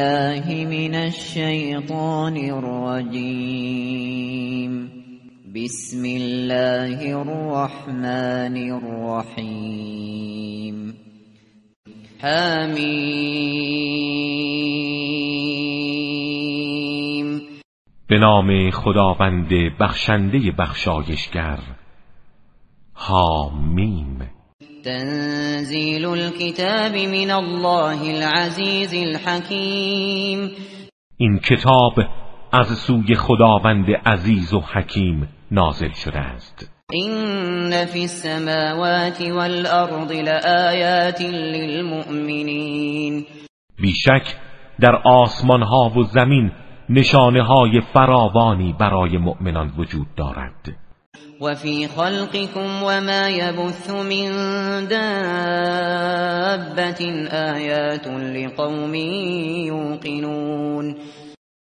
بالله من الشیطان الرجیم بسم الله الرحمن الرحیم حمیم به نام خداوند بخشنده بخشایشگر. حامیم تنزیل الكتاب من الله العزیز الحکیم این کتاب از سوی خداوند عزیز و حکیم نازل شده است. این فی السماوات والارض لآیات للمؤمنین بیشک در آسمان ها و زمین نشانه های فراوانی برای مؤمنان وجود دارد. وفي خلقكم وما يبث من دابة آيات لقوم يوقنون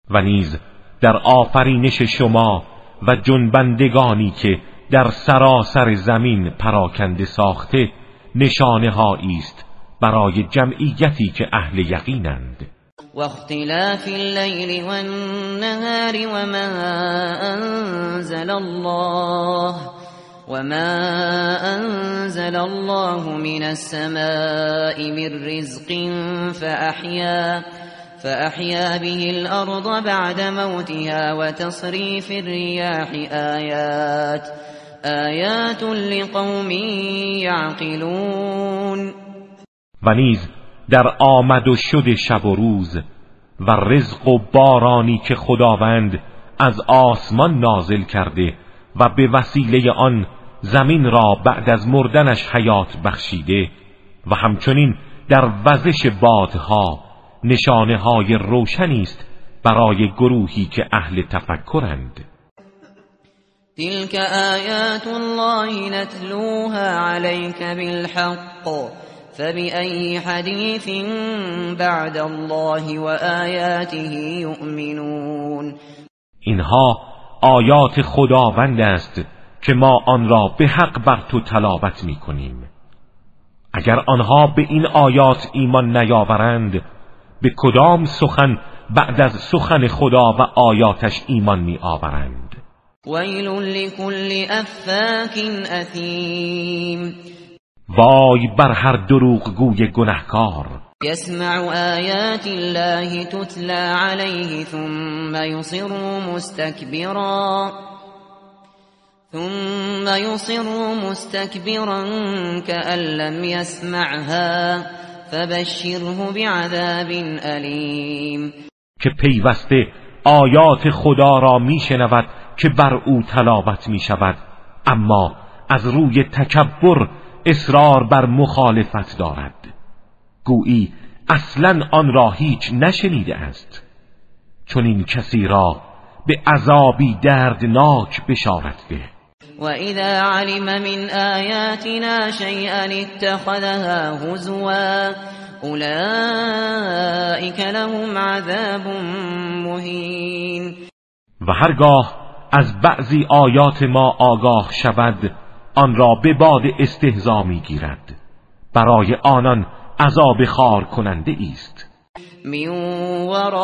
و نیز در آفرینش شما و جنبندگانی که در سراسر زمین پراکنده ساخته نشانه است برای جمعیتی که اهل یقینند. واختلاف الليل والنهار وما أنزل الله وما أنزل الله من السماء من رزق فأحيا فأحيا به الأرض بعد موتها وتصريف الرياح آيات آيات لقوم يعقلون. و در آمد و شد شب و روز و رزق و بارانی که خداوند از آسمان نازل کرده و به وسیله آن زمین را بعد از مردنش حیات بخشیده و همچنین در وزش بادها نشانه های روشنی است برای گروهی که اهل تفکرند. تلك آیات الله نتلوها عليك بالحق. فبأي حديث بعد الله وآياته يؤمنون؟ اینها آیات خداوند است که ما آن را به حق بر تو تلاوت می کنیم اگر آنها به این آیات ایمان نیاورند به کدام سخن بعد از سخن خدا و آیاتش ایمان می آورند ویل لكل افاک اثیم. وای بر هر دروغگوی گنهکار. يسمع آیات الله تتلى عليه ثم يصر مستكبرا ثم يصر مستكبرا كأن لم يسمعها فبشره بعذاب علیم که پیوسته آیات خدا را میشنود که بر او تلاوت می شود اما از روی تکبر اصرار بر مخالفت دارد. گویی اصلا آن را هیچ نشنیده است. چون این کسی را به عذابی دردناک بشارت ده. و اذا علم من آیاتنا شیئا اتخذها هزوا اولئک لهم عذاب مهین. و هرگاه از بعضی آیات ما آگاه شود آن را به باد استهزا می‌گیرد. برای آنان عذاب خار کننده است من ورائهم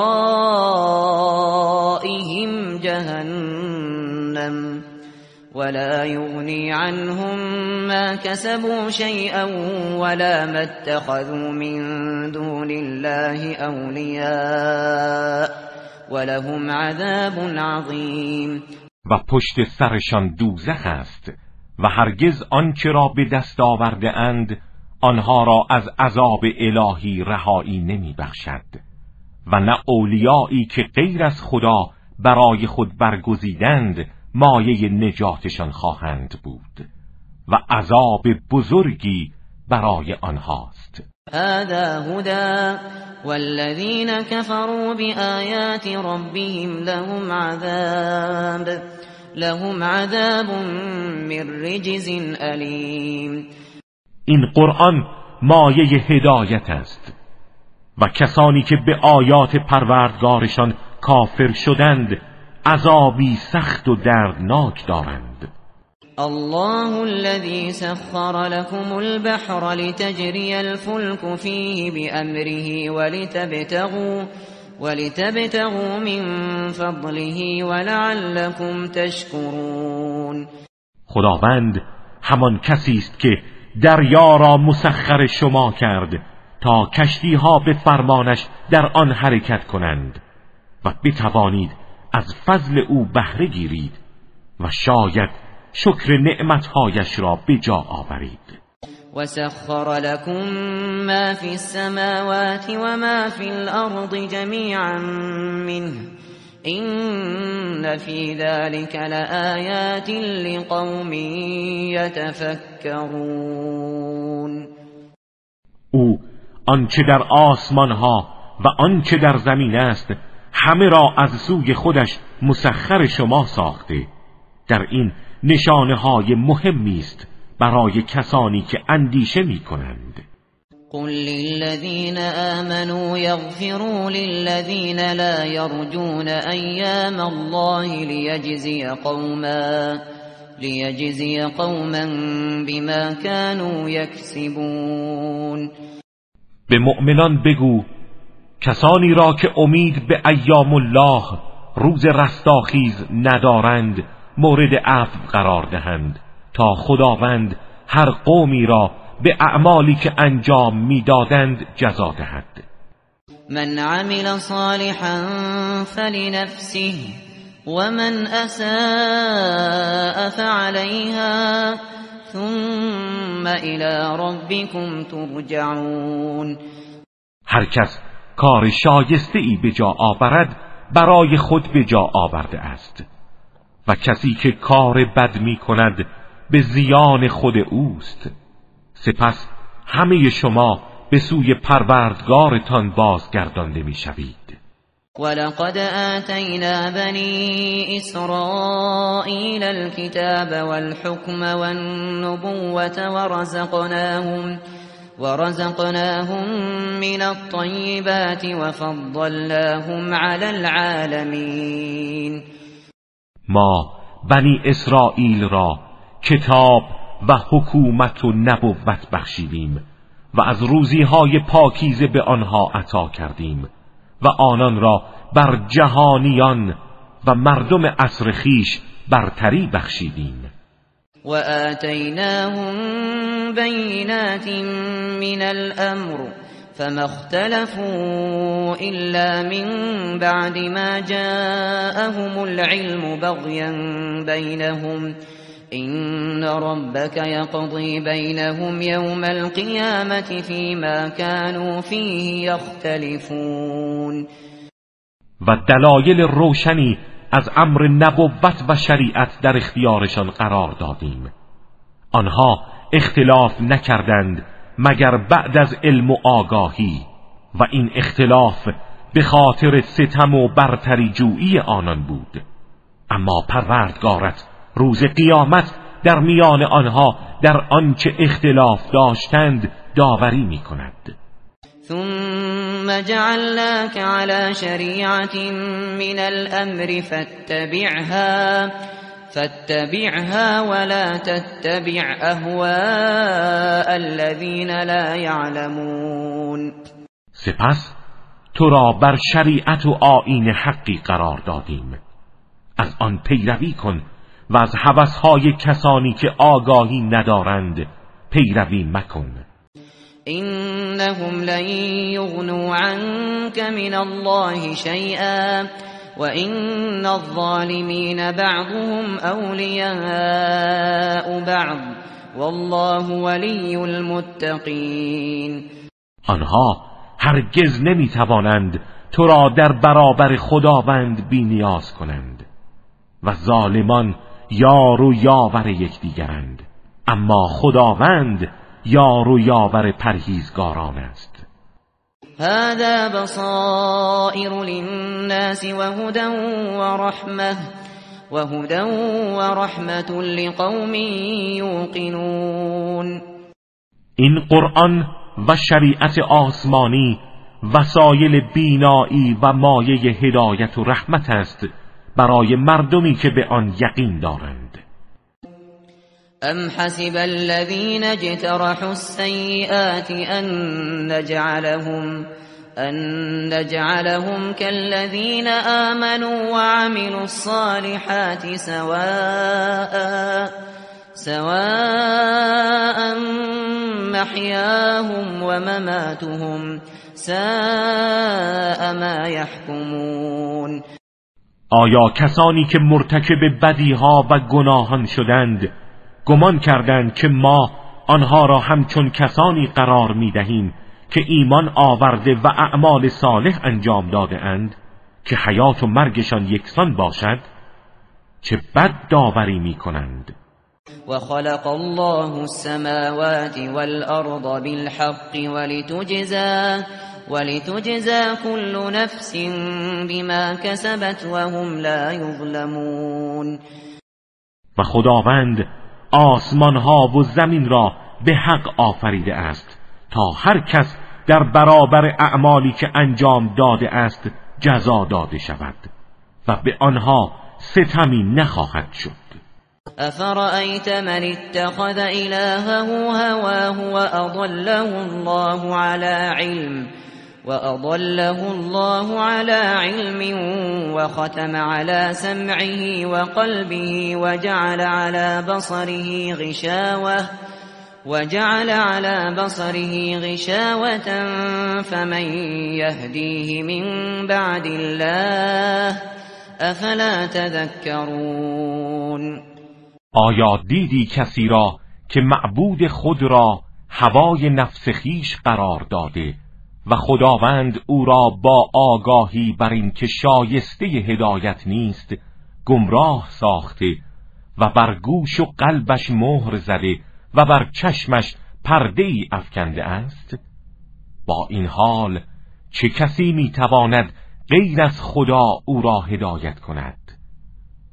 جهنم ولا يغني عنهم ما كسبوا شيئا ولا ما اتخذوا من دون الله أولياء ولهم عذاب عظیم. و پشت سرشان دوزخ است. و هرگز آنچه را به دست آورده اند آنها را از عذاب الهی رهایی نمی بخشد. و نه اولیایی که غیر از خدا برای خود برگزیدند مایه نجاتشان خواهند بود. و عذاب بزرگی برای آنهاست. هذا هدى والذين كفروا بآيات ربهم لهم عذاب. لهم عذاب من رجز علیم این قرآن مایه هدایت است و کسانی که به آیات پروردگارشان کافر شدند عذابی سخت و دردناک دارند. الله الذي سخر لكم البحر لتجري الفلك فيه بأمره ولتبتغوا ولتبتغوا من فضله ولعلكم تشكرون. خداوند همان کسی است که دریا را مسخر شما کرد تا کشتی ها به فرمانش در آن حرکت کنند و بتوانید از فضل او بهره گیرید و شاید شکر نعمتهایش را به جا آورید. وسخر لكم ما في السماوات وما في الأرض جميعا منه إن في ذلك لآيات لقوم يتفكرون او آنچه در آسمان ها و آنچه در زمین است همه را از سوی خودش مسخر شما ساخته. در این نشانه های مهمی است. برای کسانی که اندیشه می کنند قل للذین آمنوا یغفروا للذین لا يرجون ایام الله لیجزی قوما لیجزی قوما بما كانوا یکسبون. به مؤمنان بگو کسانی را که امید به ایام الله روز رستاخیز ندارند مورد عفو قرار دهند. تا خداوند هر قومی را به اعمالی که انجام می‌دادند جزا دهد. من عمل صالحا فلنفسه ومن اساء فعليها ثم الى ربكم ترجعون. هر کس کار شایسته ای به جا آورد برای خود به جا آورده است. و کسی که کار بد می کند به زیان خود اوست. سپس همه شما به سوی پروردگارتان بازگردانده می شوید ولقد آتینا بنی اسرائیل الكتاب والحكم والنبوة ورزقناهم ورزقناهم من الطيبات وفضلناهم على العالمين ما بنی اسرائیل را کتاب و حکومت و نبوت بخشیدیم و از روزی های پاکیزه به آنها عطا کردیم و آنان را بر جهانیان و مردم عصر خیش برتری بخشیدیم. و آتیناهم بینات من الامر فما اختلفوا إلا من بعد ما جاءهم العلم بغيا بينهم إن ربك يقضي بينهم يوم القيامة فيما كانوا فيه يختلفون و دلایل روشنی از امر نبوت و شریعت در اختیارشان قرار دادیم. آنها اختلاف نکردند مگر بعد از علم و آگاهی و این اختلاف به خاطر ستم و برتری جویی آنان بود. اما پروردگارت روز قیامت در میان آنها در آنچه اختلاف داشتند داوری می کند ثم جعلناك على شريعة من الأمر فاتبعها فاتبعها ولا تتبع اهواء الذين لا يعلمون. سپس تو را بر شریعت و آین حقی قرار دادیم. از آن پیروی کن و از حوثهای کسانی که آگاهی ندارند پیروی مکن. انهم لن یغنوا عنك من الله شیئا وإن الظالمين بعضهم أولياء بعض. والله ولي المتقین آنها هرگز نمی‌توانند تو را در برابر خداوند بی نیاز کنند. و ظالمان یار و یاور یکدیگرند. اما خداوند یار و یاور پرهیزگاران است. هذا بصائر للناس وهدى ورحمة وهدى ورحمة لقوم يوقنون. این قرآن و شریعت آسمانی وسایل بینایی و مایه هدایت و رحمت است برای مردمی که به آن یقین دارند. ام حسب الذين اجترحوا السيئات ان نجعلهم أن نجعلهم كالذين آمنوا وعملوا الصالحات سواء سواء محياهم ومماتهم ساء ما يحكمون آیا کسانی که مرتکب بدیها و گناهان شدند گمان کردند که ما آنها را همچون کسانی قرار می دهیم که ایمان آورده و اعمال صالح انجام داده اند که حیات و مرگشان یکسان باشد؟ چه بد داوری می کنند خلق الله السماوات والارض بالحق ولتجزا ولتجزا كل نفس بما كسبت وهم لا يظلمون. و خداوند آسمان ها و زمین را به حق آفریده است تا هر کس در برابر اعمالی که انجام داده است جزا داده شود و به آنها ستمی نخواهد شد. افرأیت من اتخذ الهه هواه واضله الله على علم وأضله الله على علم وختم على سمعه وقلبه وجعل على بصره غشاوة وجعل على بصره غشاوة فمن يهديه من بعد الله افلا تذكرون آیا دیدی کسی را که معبود خود را هوای نفس خیش قرار داده؟ و خداوند او را با آگاهی بر اینکه شایسته هدایت نیست گمراه ساخته و بر گوش و قلبش مهر زده و بر چشمش پرده ای افکنده است؟ با این حال چه کسی می‌تواند غیر از خدا او را هدایت کند؟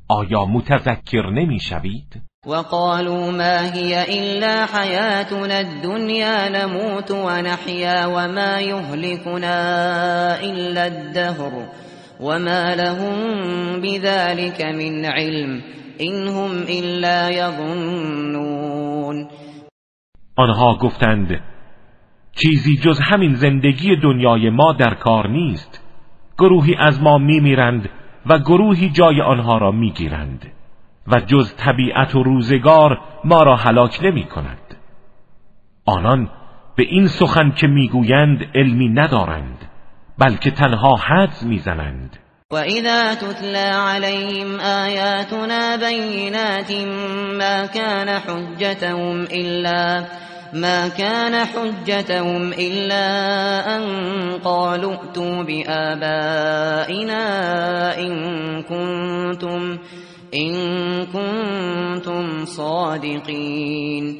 آیا متذکر نمی‌شوید؟ وقالوا ما هي الا حياتنا الدنيا نموت ونحيا وما يهلكنا الا الدهر وما لهم بذلك من علم هم الا يظنون. آنها گفتند چیزی جز همین زندگی دنیای ما در کار نیست. گروهی از ما میمیرند و گروهی جای آنها را می‌گیرند. و جز طبیعت و روزگار ما را هلاک نمی کند. آنان به این سخن که می‌گویند علمی ندارند بلکه تنها حدس می‌زنند. وإذا تتلى عليهم آياتنا بينات ما كان حجتهم إلا ما كان حجتهم إلا أن قالوا ائتوا بآبائنا إن كنتم إن كنتم صادقين.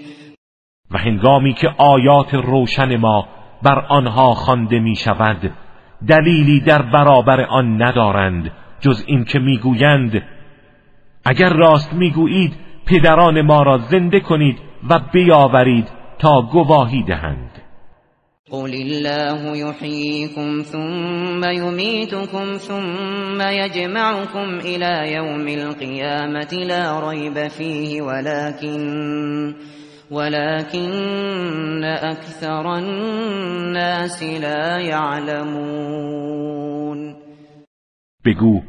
و هنگامی که آیات روشن ما بر آنها خوانده می شود دلیلی در برابر آن ندارند جز اینکه می‌گویند اگر راست می‌گویید پدران ما را زنده کنید و بیاورید تا گواهی دهند. قل الله يحييكم ثم يميتكم ثم يجمعكم إلى يوم القيامة لا ريب فيه ولكن ولكن اکثر الناس لا يعلمون. بگو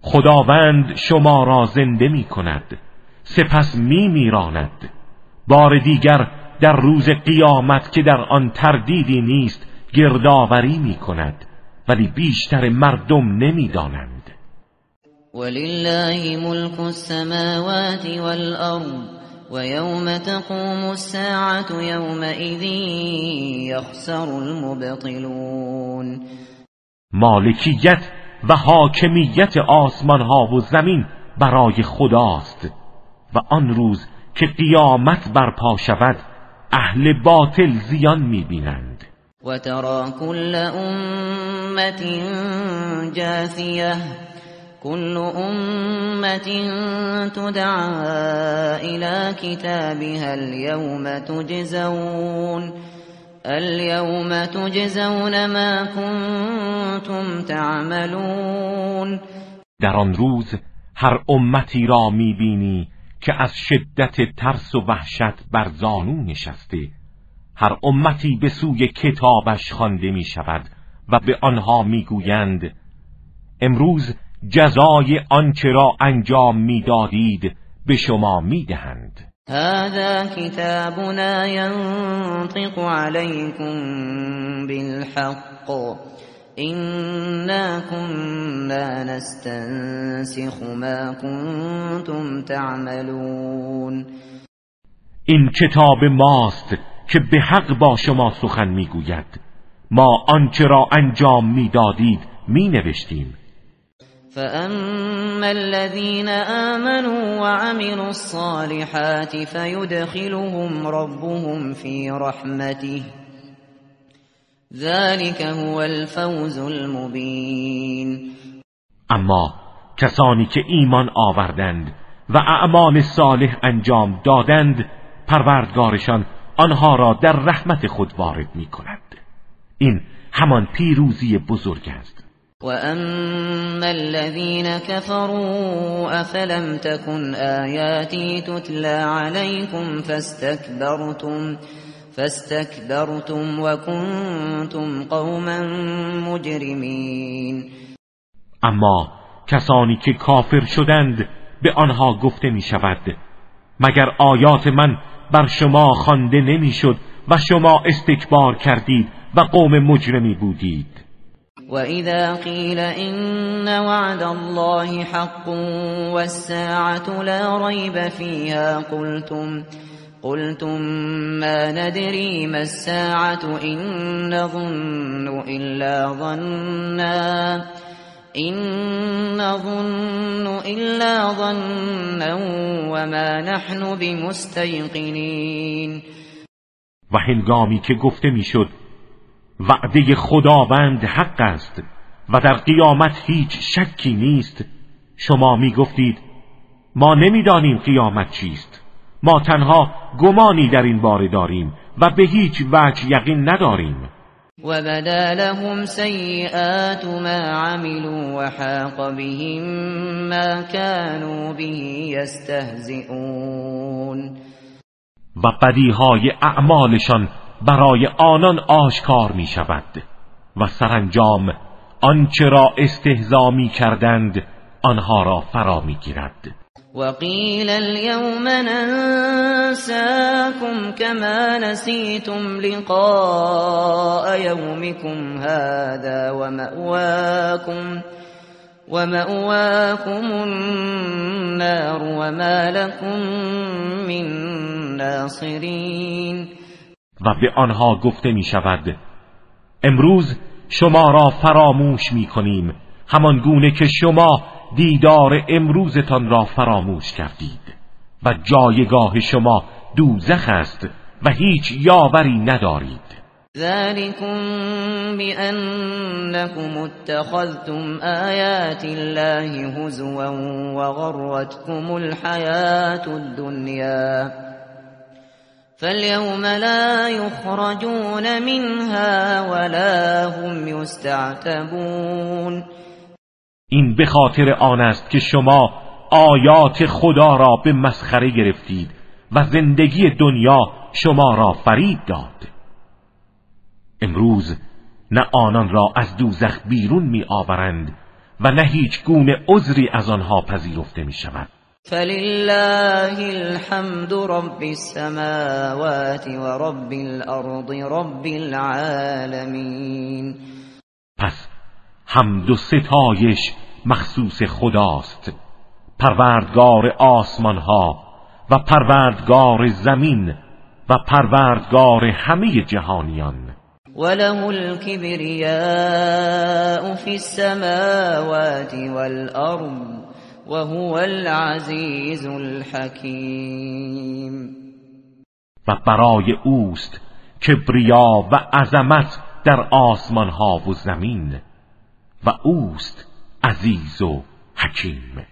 خداوند شما را زنده می کند سپس می میراند. بار دیگر در روز قیامت که در آن تردیدی نیست گردآوری می کند ولی بیشتر مردم نمی‌دانند. ولله ملک السماوات والارض ويوم تقوم الساعة يومئذ يخسر المبطلون. مالکیت و حاکمیت آسمان ها و زمین برای خداست و آن روز که قیامت برپا شود أهل باطل زیان میبینند. و ترا كل امت جاثیه كل أمة تدعى إلى كتابها اليوم تجزون اليوم تجزون ما كنتم تعملون. در آن روز هر امتی را میبینی که از شدت ترس و وحشت بر زانو نشسته. هر امتی به سوی کتابش خوانده می شود و به آنها می‌گویند امروز جزای آنچه را انجام می‌دادید به شما می‌دهند. هذا كتابنا ينطق عليكم بالحق. إنا كنا نستنسخ ما كنتم تعملون این کتاب ماست که به حق با شما سخن می‌گوید. ما آنچه را انجام می‌دادید می نوشتیم فأما الذين آمنوا وعملوا الصالحات فيدخلهم ربهم في رحمته ذلك هو الفوز المبين. اما کسانی که ایمان آوردند و اعمال صالح انجام دادند پروردگارشان آنها را در رحمت خود وارد می کند این همان پیروزی بزرگ است. وأما الذين كفروا أفلم تكن آياتي تتلى عليكم فاستكبرتم فاستكبرتم وكنتم قوما مجرمين. اما کسانی که کافر شدند به آنها گفته می شود مگر آیات من بر شما خوانده نمی‌شد و شما استکبار کردید و قوم مجرمی بودید؟ وإذا قيل إن وعد الله حق والساعة لا ريب فيها قلتم قلتم ما ندري ما الساعة إن نظن إلا ظنا إن نظن إلا ظنا وما نحن بمستيقنين. و هنگامی که گفته می‌شد وعده خداوند حق است و در قیامت هیچ شکی نیست. شما می گفتید ما نمی‌دانیم قیامت چیست. ما تنها گمانی در این باره داریم و به هیچ وجه یقین نداریم. و بدا لهم سیئات ما عملوا وحاق بهم ما كانوا به یستهزئون. و بدیهای اعمالشان برای آنان آشکار می شود و سرانجام آنچه را استهزا می کردند آنها را فرا می گیرد وقیل اليوم ننساكم كما نسيتم لقاء يومكم هذا ومأواكم ومأواكم النار وما لكم من ناصرين. و به آنها گفته می شود امروز شما را فراموش می کنیم همان گونه که شما دیدار امروزتان را فراموش کردید. و جایگاه شما دوزخ است و هیچ یاوری ندارید. ذلكم بأنكم اتخذتم آيات الله هزوا وغرتكم الحياة الدنيا. فاليوم لا يخرجون منها ولا هم يستعتبون. این به خاطر آن است که شما آیات خدا را به مسخره گرفتید و زندگی دنیا شما را فرید داد. امروز نه آنان را از دوزخ بیرون می آورند و نه هیچ گونه عذری از آنها پذیرفته می شود فلله الحمد رب السماوات ورب الارض رب العالمین حمد و ستایش مخصوص خداست. پروردگار آسمان ها و پروردگار زمین و پروردگار همه جهانیان. وله الكبریاء فی السماوات والارض وهو العزیز الحکیم و برای اوست کبریا و عظمت در آسمان ها و زمین. و اوست عزیز و حکیم.